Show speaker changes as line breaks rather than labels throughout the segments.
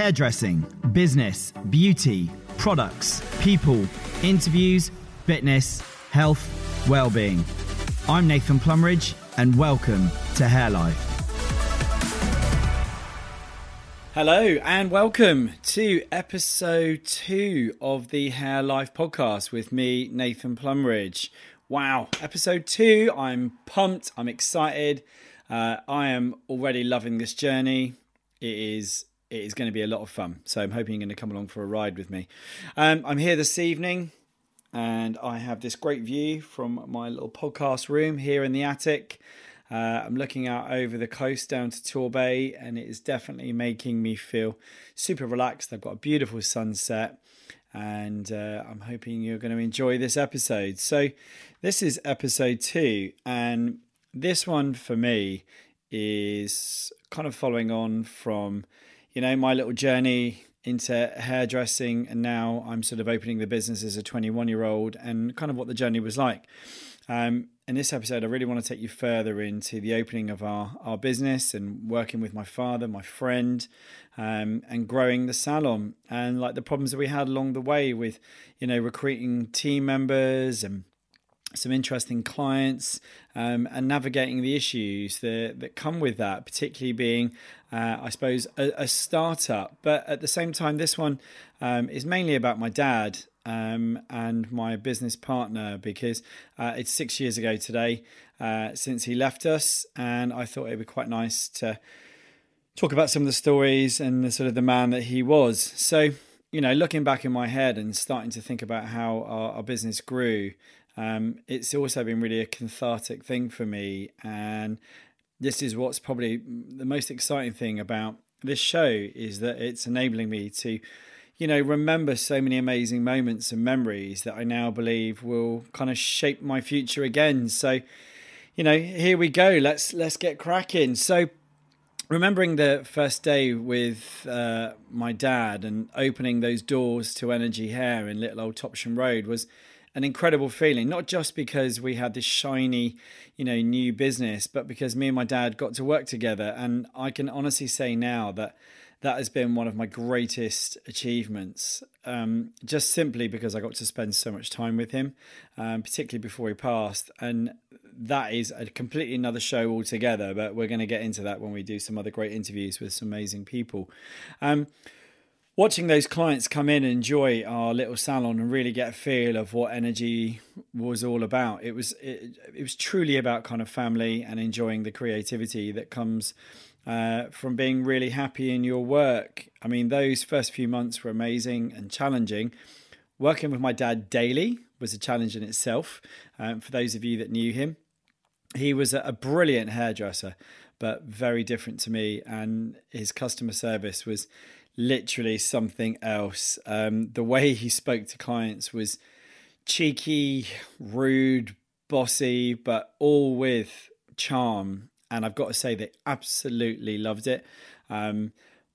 hairdressing, business, beauty, products, people, interviews, fitness, health, well-being. I'm Nathan Plumridge and welcome to Hair Life. Hello and welcome to episode 2 of the Hair Life podcast with me Nathan Plumridge. Wow, episode 2. I'm pumped, I'm excited. Uh, I am already loving this journey. It is it is going to be a lot of fun. So I'm hoping you're going to come along for a ride with me. Um, I'm here this evening and I have this great view from my little podcast room here in the attic. Uh, I'm looking out over the coast down to Torbay, and it is definitely making me feel super relaxed. I've got a beautiful sunset, and uh, I'm hoping you're going to enjoy this episode. So, this is episode two, and this one for me is kind of following on from you know, my little journey into hairdressing, and now I'm sort of opening the business as a 21 year old, and kind of what the journey was like. Um, in this episode, I really want to take you further into the opening of our, our business and working with my father, my friend, um, and growing the salon, and like the problems that we had along the way with, you know, recruiting team members and some interesting clients um, and navigating the issues that, that come with that, particularly being, uh, I suppose, a, a, startup. But at the same time, this one um, is mainly about my dad um, and my business partner because uh, it's six years ago today uh, since he left us, and I thought it would be quite nice to talk about some of the stories and the sort of the man that he was. So, you know, looking back in my head and starting to think about how our, our business grew um, it's also been really a cathartic thing for me. And this is what's probably the most exciting thing about this show is that it's enabling me to, you know, remember so many amazing moments and memories that I now believe will kind of shape my future again. So, you know, here we go. Let's let's get cracking. So, remembering the first day with uh, my dad and opening those doors to Energy Hair in Little Old Topsham Road was an incredible feeling, not just because we had this shiny, you know, new business, but because me and my dad got to work together. And I can honestly say now that that has been one of my greatest achievements, um, just simply because I got to spend so much time with him, um, particularly before he passed. And that is a completely another show altogether, but we're going to get into that when we do some other great interviews with some amazing people. Um, watching those clients come in and enjoy our little salon and really get a feel of what energy was all about it was it, it was truly about kind of family and enjoying the creativity that comes uh, from being really happy in your work. I mean those first few months were amazing and challenging. Working with my dad daily was a challenge in itself um, for those of you that knew him. He was a, a brilliant hairdresser but very different to me and his customer service was literally something else. Um, the way he spoke to clients was cheeky, rude, bossy, but all with charm. And I've got to say, they absolutely loved it. Um,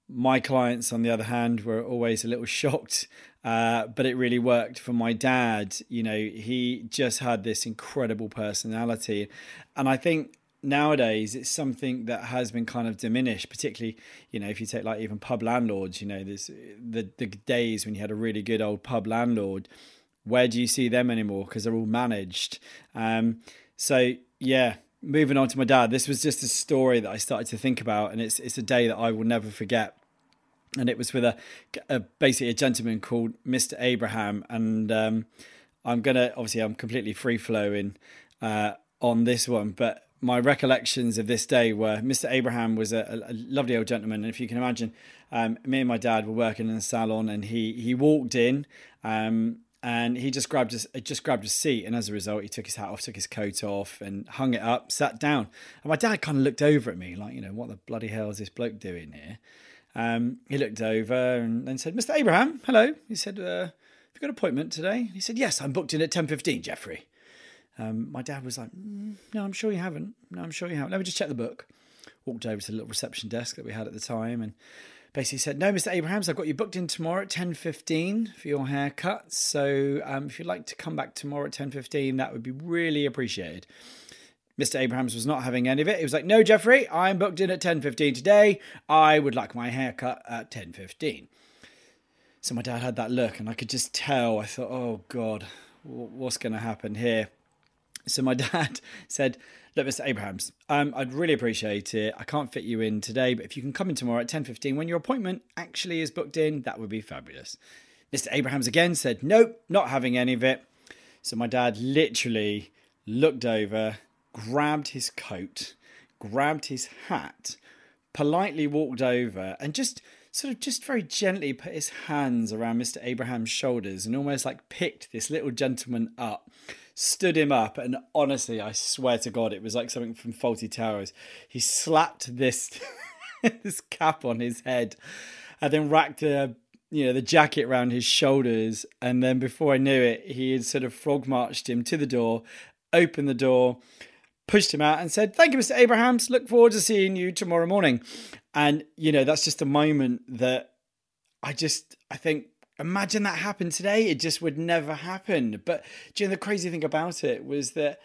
my clients, on the other hand, were always a little shocked, uh, but it really worked for my dad. You know, he just had this incredible personality. And I think nowadays it's something that has been kind of diminished particularly you know if you take like even pub landlords you know there's the the days when you had a really good old pub landlord where do you see them anymore? Because they're all managed. Um, so yeah moving on to my dad this was just a story that i started to think about and it's it's a day that i will never forget. And it was with a, a basically a gentleman called mr abraham and um, i'm gonna obviously i'm completely free flowing uh, on this one but my recollections of this day were Mr. Abraham was a, a lovely old gentleman, and if you can imagine, um, me and my dad were working in a salon, and he he walked in, um, and he just grabbed a, just grabbed a seat, and as a result, he took his hat off, took his coat off, and hung it up, sat down. And my dad kind of looked over at me, like, you know, what the bloody hell is this bloke doing here? Um, he looked over and then said, "Mr. Abraham, hello." He said, uh, "Have you got an appointment today?" He said, "Yes, I'm booked in at ten fifteen, Jeffrey." Um, my dad was like, mm, "No, I'm sure you haven't. No, I'm sure you haven't. Let me just check the book." Walked over to the little reception desk that we had at the time and basically said, "No, Mr. Abrahams, I've got you booked in tomorrow at ten fifteen for your haircut. So um, if you'd like to come back tomorrow at ten fifteen, that would be really appreciated." Mr. Abrahams was not having any of it. He was like, "No, Jeffrey, I'm booked in at 10:15 today. I would like my haircut at 10:15." So my dad had that look, and I could just tell. I thought, "Oh God, what's going to happen here?" So my dad said, "Look, Mr. Abrahams, um, I'd really appreciate it. I can't fit you in today, but if you can come in tomorrow at 10:15 when your appointment actually is booked in, that would be fabulous." Mr. Abrahams again said, "Nope, not having any of it." So my dad literally looked over, grabbed his coat, grabbed his hat, politely walked over, and just sort of just very gently put his hands around Mr. Abraham's shoulders and almost like picked this little gentleman up, stood him up, and honestly, I swear to God, it was like something from Fawlty Towers. He slapped this this cap on his head, and then racked a you know the jacket around his shoulders, and then before I knew it, he had sort of frog marched him to the door, opened the door pushed him out and said, Thank you, Mr. Abrahams. Look forward to seeing you tomorrow morning. And, you know, that's just a moment that I just, I think, imagine that happened today. It just would never happen. But, you know, the crazy thing about it was that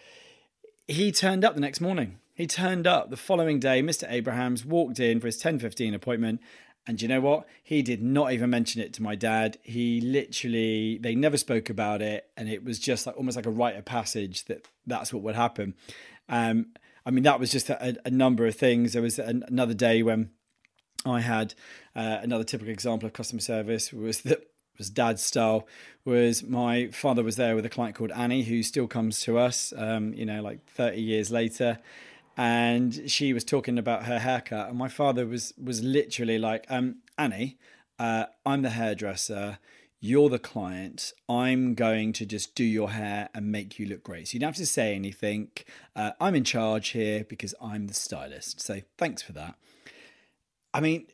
he turned up the next morning. He turned up the following day. Mr. Abrahams walked in for his 10:15 appointment, and you know what? He did not even mention it to my dad. He literally, they never spoke about it, and it was just like almost like a rite of passage that that's what would happen. Um, I mean, that was just a, a number of things. There was an, another day when I had uh, another typical example of customer service was that was dad's style was my father was there with a client called Annie who still comes to us um, you know like 30 years later and she was talking about her haircut and my father was was literally like um, Annie uh, I'm the hairdresser you're the client. I'm going to just do your hair and make you look great. So you don't have to say anything. Uh, I'm in charge here because I'm the stylist. So thanks for that. I mean,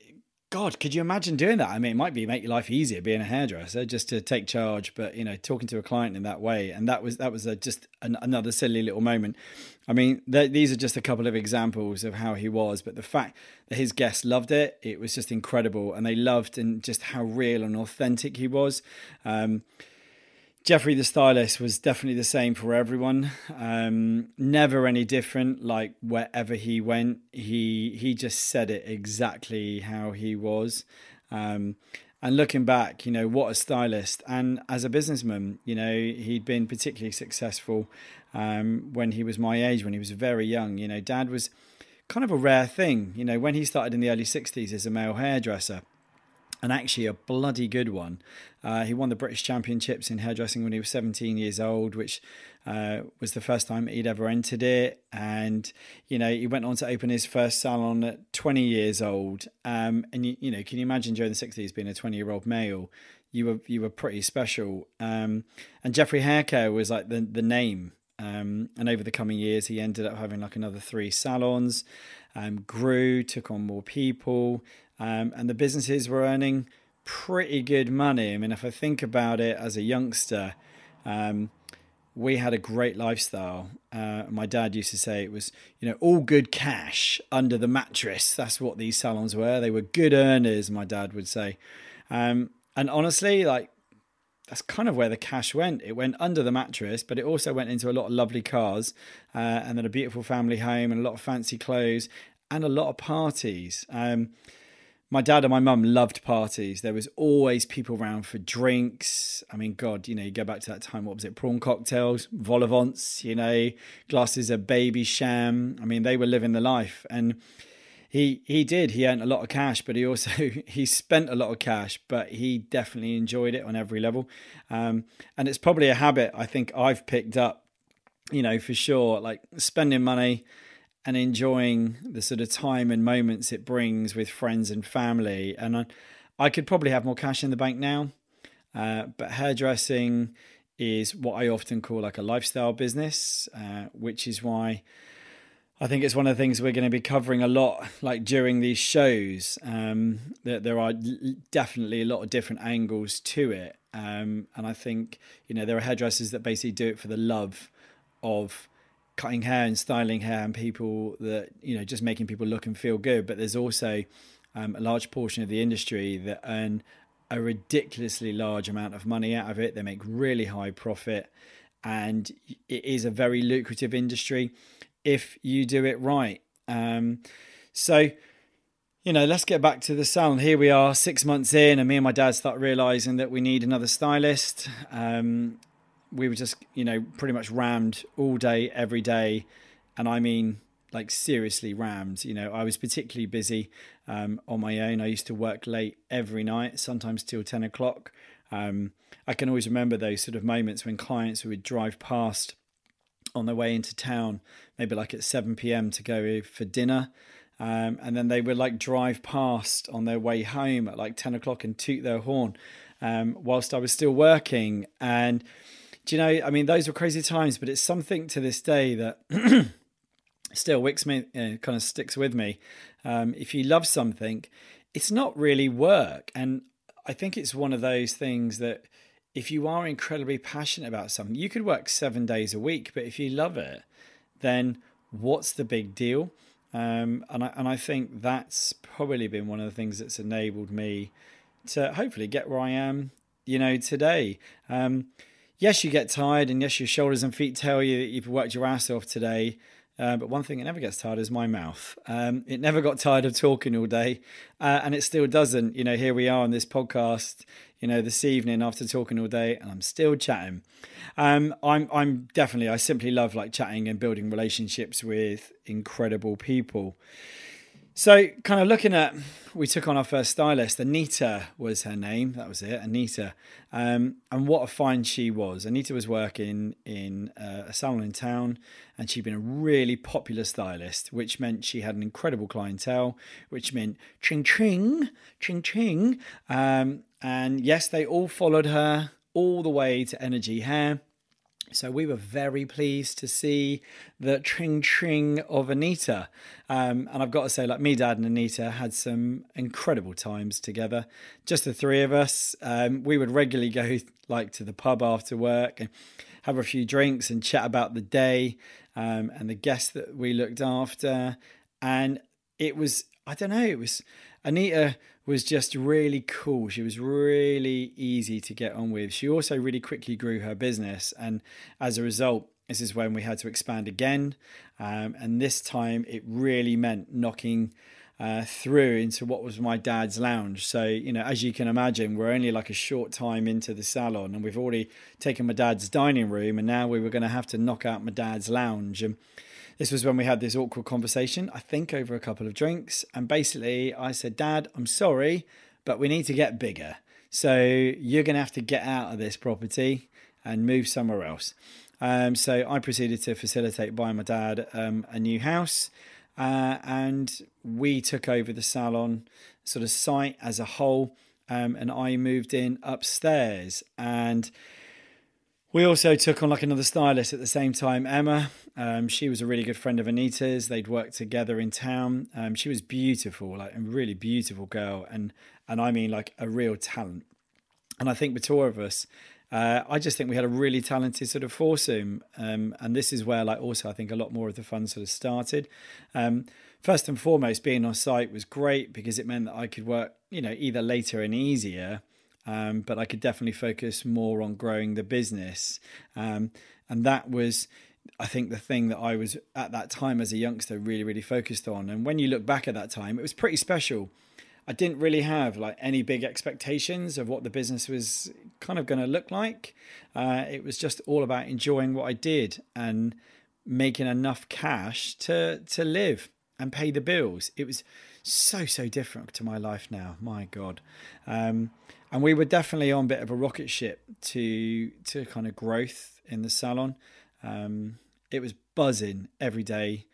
God, could you imagine doing that? I mean, it might be make your life easier being a hairdresser, just to take charge. But you know, talking to a client in that way, and that was that was a, just an, another silly little moment. I mean, th- these are just a couple of examples of how he was. But the fact that his guests loved it, it was just incredible, and they loved and just how real and authentic he was. Um, Jeffrey the stylist was definitely the same for everyone. Um, never any different. Like wherever he went, he he just said it exactly how he was. Um, and looking back, you know what a stylist and as a businessman, you know he'd been particularly successful um, when he was my age, when he was very young. You know, Dad was kind of a rare thing. You know, when he started in the early '60s as a male hairdresser and actually a bloody good one. Uh, he won the British Championships in hairdressing when he was 17 years old, which uh, was the first time he'd ever entered it. And you know, he went on to open his first salon at 20 years old. Um, and you, you know, can you imagine during the 60s being a 20 year old male? You were you were pretty special. Um, and Jeffrey Haircare was like the the name. Um, and over the coming years, he ended up having like another three salons. Um, grew, took on more people, um, and the businesses were earning pretty good money. I mean, if I think about it as a youngster, um, we had a great lifestyle. Uh, my dad used to say it was, you know, all good cash under the mattress. That's what these salons were. They were good earners, my dad would say. Um, and honestly, like, that's kind of where the cash went. It went under the mattress, but it also went into a lot of lovely cars, uh, and then a beautiful family home, and a lot of fancy clothes, and a lot of parties. Um, my dad and my mum loved parties. There was always people around for drinks. I mean, God, you know, you go back to that time. What was it? Prawn cocktails, vol au you know, glasses of Babycham. I mean, they were living the life, and he he did. He earned a lot of cash, but he also he spent a lot of cash. But he definitely enjoyed it on every level, um, and it's probably a habit I think I've picked up. You know, for sure, like spending money and enjoying the sort of time and moments it brings with friends and family. And I, I could probably have more cash in the bank now, uh, but hairdressing is what I often call like a lifestyle business, uh, which is why I think it's one of the things we're going to be covering a lot, like during these shows. Um, that there are definitely a lot of different angles to it, um, and I think you know there are hairdressers that basically do it for the love of cutting hair and styling hair and people that you know just making people look and feel good but there's also um, a large portion of the industry that earn a ridiculously large amount of money out of it they make really high profit and it is a very lucrative industry if you do it right. Um, so, you know, let's get back to the salon. Here we are, six months in, and me and my dad start realizing that we need another stylist. Um, we were just, you know, pretty much rammed all day, every day. And I mean, like seriously rammed. You know, I was particularly busy um, on my own. I used to work late every night, sometimes till 10 o'clock. Um, I can always remember those sort of moments when clients would drive past on their way into town, maybe like at 7 p.m. to go for dinner. Um, and then they would like drive past on their way home at like 10 o'clock and toot their horn um, whilst I was still working. And do you know, I mean, those were crazy times, but it's something to this day that still wicks me, uh, kind of sticks with me. Um, if you love something, it's not really work. And I think it's one of those things that if you are incredibly passionate about something, you could work seven days a week, but if you love it, then what's the big deal? Um, and I and I think that's probably been one of the things that's enabled me to hopefully get where I am, you know, today. Um, yes, you get tired, and yes, your shoulders and feet tell you that you've worked your ass off today. Uh, but one thing that never gets tired is my mouth. Um, it never got tired of talking all day, uh, and it still doesn't. You know, here we are on this podcast. You know, this evening after talking all day, and I'm still chatting. Um, I'm I'm definitely I simply love like chatting and building relationships with incredible people. So, kind of looking at, we took on our first stylist. Anita was her name. That was it, Anita. Um, and what a find she was. Anita was working in uh, a salon in town, and she'd been a really popular stylist, which meant she had an incredible clientele, which meant ching ching, ching ching. Um, and yes, they all followed her all the way to Energy Hair. So we were very pleased to see the tring tring of Anita. Um, and I've got to say, like me, Dad, and Anita had some incredible times together. Just the three of us. Um, we would regularly go like to the pub after work and have a few drinks and chat about the day um, and the guests that we looked after. And it was, I don't know, it was Anita was just really cool. She was really easy to get on with. She also really quickly grew her business, and as a result, this is when we had to expand again. Um, and this time, it really meant knocking uh, through into what was my dad's lounge. So, you know, as you can imagine, we're only like a short time into the salon, and we've already taken my dad's dining room, and now we were going to have to knock out my dad's lounge. And this was when we had this awkward conversation, I think over a couple of drinks. And basically, I said, Dad, I'm sorry, but we need to get bigger. So you're going to have to get out of this property and move somewhere else. Um, so I proceeded to facilitate buying my dad um, a new house. Uh, and we took over the salon sort of site as a whole. Um, and I moved in upstairs. And we also took on like another stylist at the same time, Emma. Um, she was a really good friend of Anita's. They'd worked together in town. Um, she was beautiful, like a really beautiful girl, and and I mean like a real talent. And I think the two of us, uh, I just think we had a really talented sort of foursome. Um, and this is where like also I think a lot more of the fun sort of started. First and foremost, being on site was great because it meant that I could work, you know, either later and easier um, but I could definitely focus more on growing the business. Um, and that was, I think, the thing that I was at that time as a youngster really, really focused on. And when you look back at that time, it was pretty special. I didn't really have like any big expectations of what the business was kind of going to look like. Uh, it was just all about enjoying what I did and making enough cash to to live and pay the bills. It was so so different to my life now. My God, um, and we were definitely on a bit of a rocket ship to to kind of growth in the salon. Um, it was buzzing every day.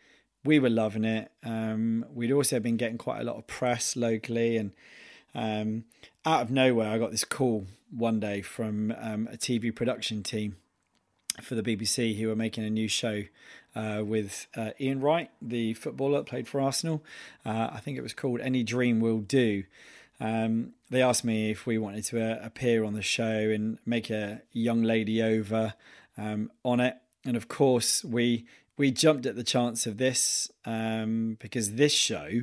We were loving it. Um, we'd also been getting quite a lot of press locally, and um, out of nowhere, I got this call one day from um, a TV production team for the BBC who were making a new show uh, with uh, Ian Wright, the footballer played for Arsenal. Uh, I think it was called Any Dream Will Do. Um, they asked me if we wanted to uh, appear on the show and make a young lady over um, on it, and of course we we jumped at the chance of this um, because this show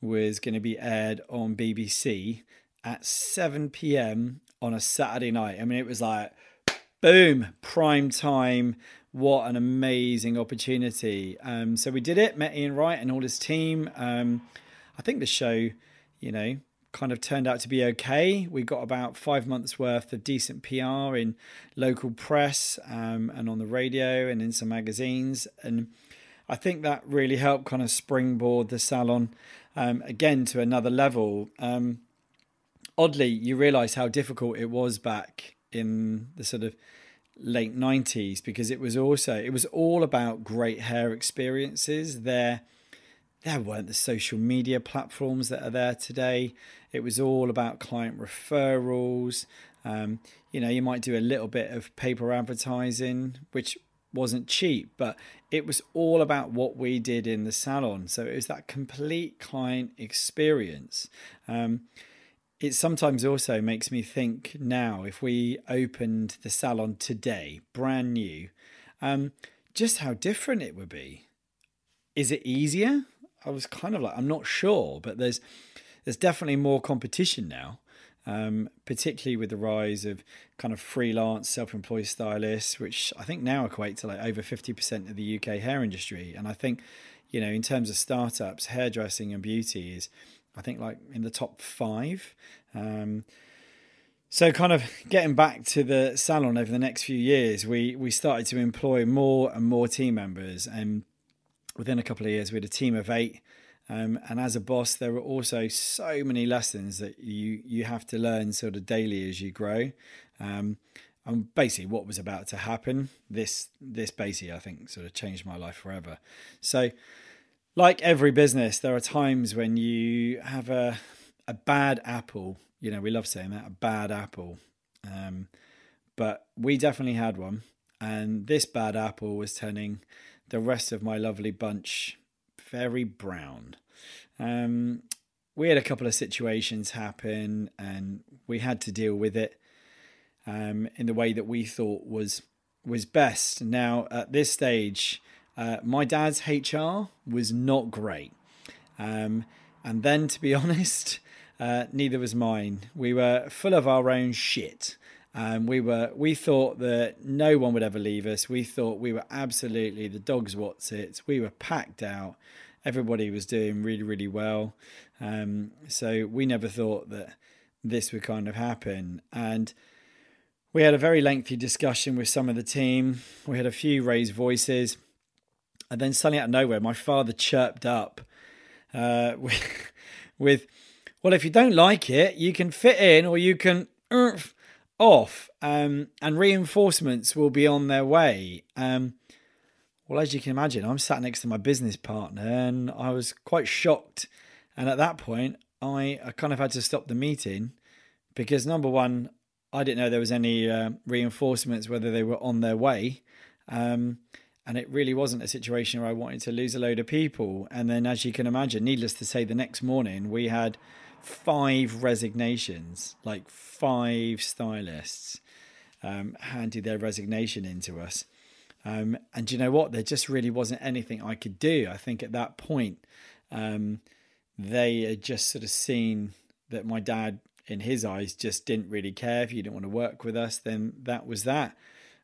was going to be aired on BBC at 7 p.m. on a Saturday night. I mean, it was like boom, prime time what an amazing opportunity. Um, so we did it, met Ian Wright and all his team. Um, I think the show, you know, kind of turned out to be okay. We got about five months worth of decent PR in local press um, and on the radio and in some magazines. And I think that really helped kind of springboard the salon um, again to another level. Um, oddly, you realize how difficult it was back in the sort of late 90s because it was also it was all about great hair experiences. There there weren't the social media platforms that are there today. It was all about client referrals. Um, you know you might do a little bit of paper advertising which wasn't cheap but it was all about what we did in the salon. So it was that complete client experience. Um, it sometimes also makes me think now if we opened the salon today, brand new, um, just how different it would be. Is it easier? I was kind of like, I'm not sure, but there's there's definitely more competition now, um, particularly with the rise of kind of freelance, self-employed stylists, which I think now equate to like over 50% of the UK hair industry. And I think, you know, in terms of startups, hairdressing and beauty is I think like in the top five. Um, so, kind of getting back to the salon over the next few years, we we started to employ more and more team members, and within a couple of years, we had a team of eight. Um, and as a boss, there were also so many lessons that you you have to learn sort of daily as you grow. Um, and basically, what was about to happen, this this basically, I think, sort of changed my life forever. So like every business, there are times when you have a a bad apple. You know, we love saying that a bad apple. Um, but we definitely had one, and this bad apple was turning the rest of my lovely bunch very brown. Um, we had a couple of situations happen, and we had to deal with it um, in the way that we thought was was best. Now, at this stage, uh, my dad's HR was not great. Um, and then, to be honest, uh, neither was mine. We were full of our own shit. Um, we were we thought that no one would ever leave us. We thought we were absolutely the dogs what's it. We were packed out. Everybody was doing really really well. Um, so we never thought that this would kind of happen. And we had a very lengthy discussion with some of the team. We had a few raised voices. And then suddenly out of nowhere, my father chirped up uh, with, with, well, if you don't like it, you can fit in or you can off, um, and reinforcements will be on their way. Um, well, as you can imagine, I'm sat next to my business partner and I was quite shocked. And at that point, I, I kind of had to stop the meeting because number one, I didn't know there was any uh, reinforcements, whether they were on their way. Um, and it really wasn't a situation where I wanted to lose a load of people. And then, as you can imagine, needless to say, the next morning we had five resignations, like five stylists um, handed their resignation into us. Um, and you know what? There just really wasn't anything I could do. I think at that point, um, they had just sort of seen that my dad, in his eyes, just didn't really care. If you didn't want to work with us, then that was that.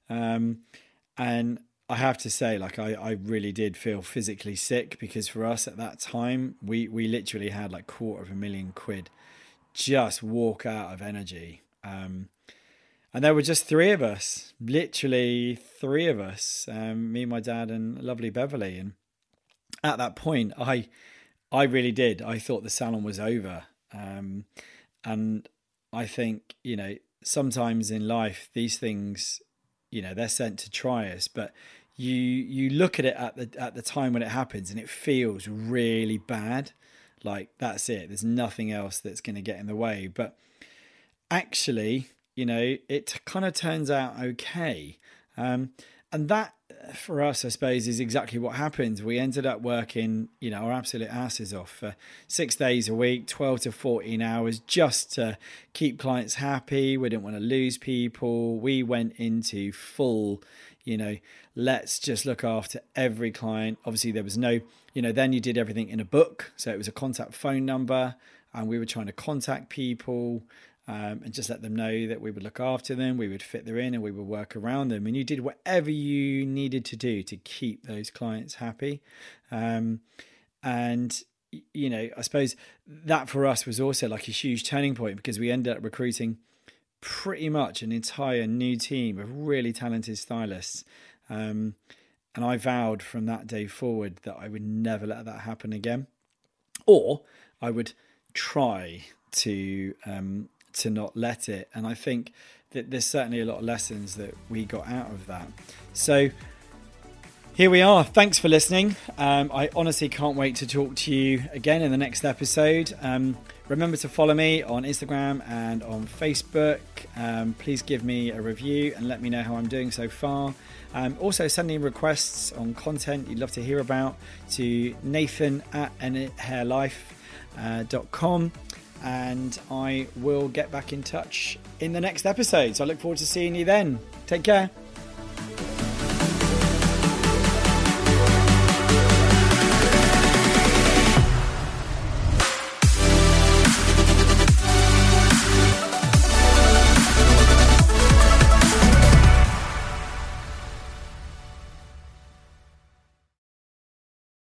Um, and I have to say, like I, I really did feel physically sick because for us at that time, we we literally had like quarter of a million quid just walk out of energy. Um, and there were just three of us, literally three of us, um, me, my dad, and lovely Beverly. And at that point, I I really did. I thought the salon was over. Um, and I think you know sometimes in life these things you know they're sent to try us but you you look at it at the at the time when it happens and it feels really bad. Like that's it. There's nothing else that's going to get in the way. But actually you know it kind of turns out okay. Um, and that uh, for us i suppose is exactly what happened we ended up working you know our absolute asses off for six days a week 12 to 14 hours just to keep clients happy. We didn't want to lose people. We went into full you know let's just look after every client. Obviously there was no you know then you did everything in a book so it was a contact phone number and we were trying to contact people um, and just let them know that we would look after them, we would fit them in, and we would work around them. And you did whatever you needed to do to keep those clients happy. Um, and you know, I suppose that for us was also like a huge turning point because we ended up recruiting pretty much an entire new team of really talented stylists. Um, and I vowed from that day forward that I would never let that happen again, or I would try to um, to not let it. And I think that there's certainly a lot of lessons that we got out of that. So here we are. Thanks for listening. Um, I honestly can't wait to talk to you again in the next episode. Um, remember to follow me on Instagram and on Facebook. Um, please give me a review and let me know how I'm doing so far. Um, also, sending requests on content you'd love to hear about to nathan at hairlife.com. Uh, and I will get back in touch in the next episode. So I look forward to seeing you then. Take care.